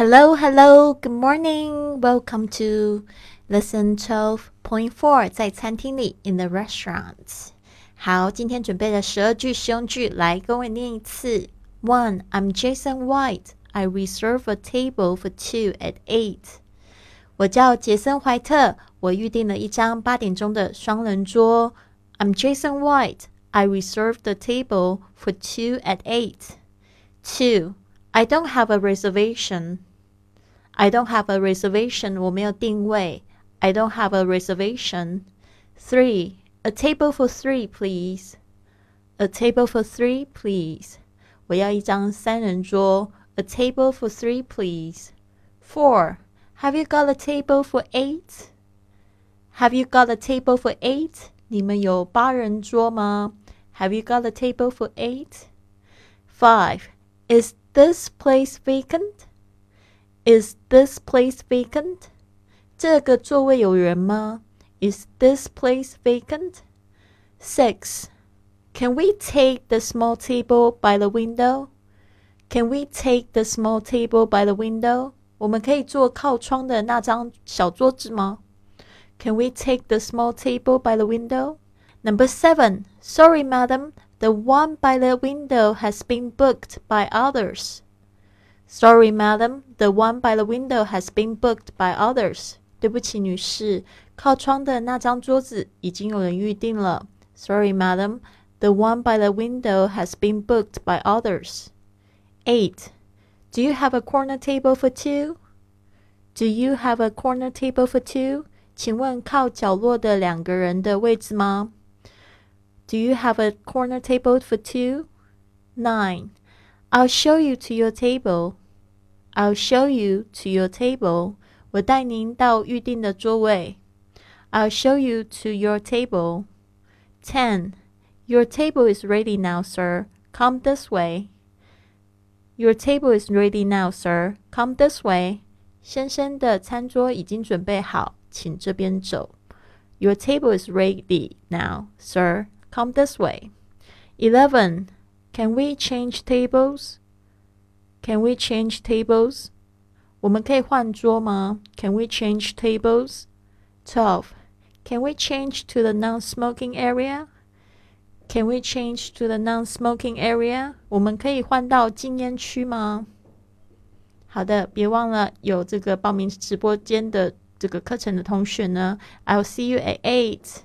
Hello, hello, good morning. Welcome to lesson twelve point four. 在餐厅里，in the restaurant. 好，今天准备了十二句实用句，来跟我念一次。One, I'm Jason White. I reserve a table for two at eight. 我叫杰森·怀特，我预定了一张八点钟的双人桌。I'm Jason White. I reserved the table for two at eight. Two. I don't have a reservation. I don't have a reservation. 我没有定位。I don't have a reservation. Three. A table for three, please. A table for three, please. 我要一张三人桌。A table for three, please. Four. Have you got a table for eight? Have you got a table for eight? 你们有八人桌吗？Have you got a table for eight? Five. Is this place vacant? Is this place vacant? 这个座位有人吗？Is this place vacant? Six. Can we take the small table by the window? Can we take the small table by the window? 我们可以坐靠窗的那张小桌子吗？Can we take the small table by the window? Number seven. Sorry, madam. The one by the window has been booked by others. Sorry, madam. The one by the window has been booked by others. 对不起，女士，靠窗的那张桌子已经有人预定了。Sorry, madam. The one by the window has been booked by others. Eight. Do you have a corner table for two? Do you have a corner table for two? 请问靠角落的两个人的位置吗？do you have a corner table for two? 9. I'll show you to your table. I'll show you to your table. 我带您到预定的座位。I'll show you to your table. 10. Your table is ready now, sir. Come this way. Your table is ready now, sir. Come this way. 先生的餐桌已经准备好，请这边走。Your table is ready now, sir. Come this way. 11. Can we change tables? Can we change tables? 我们可以换桌吗？Can we change tables? 12. Can we change to the non-smoking area? Can we change to the non-smoking area? 我们可以换到禁烟区吗？好的，别忘了有这个报名直播间的这个课程的同学呢。I'll see you at eight.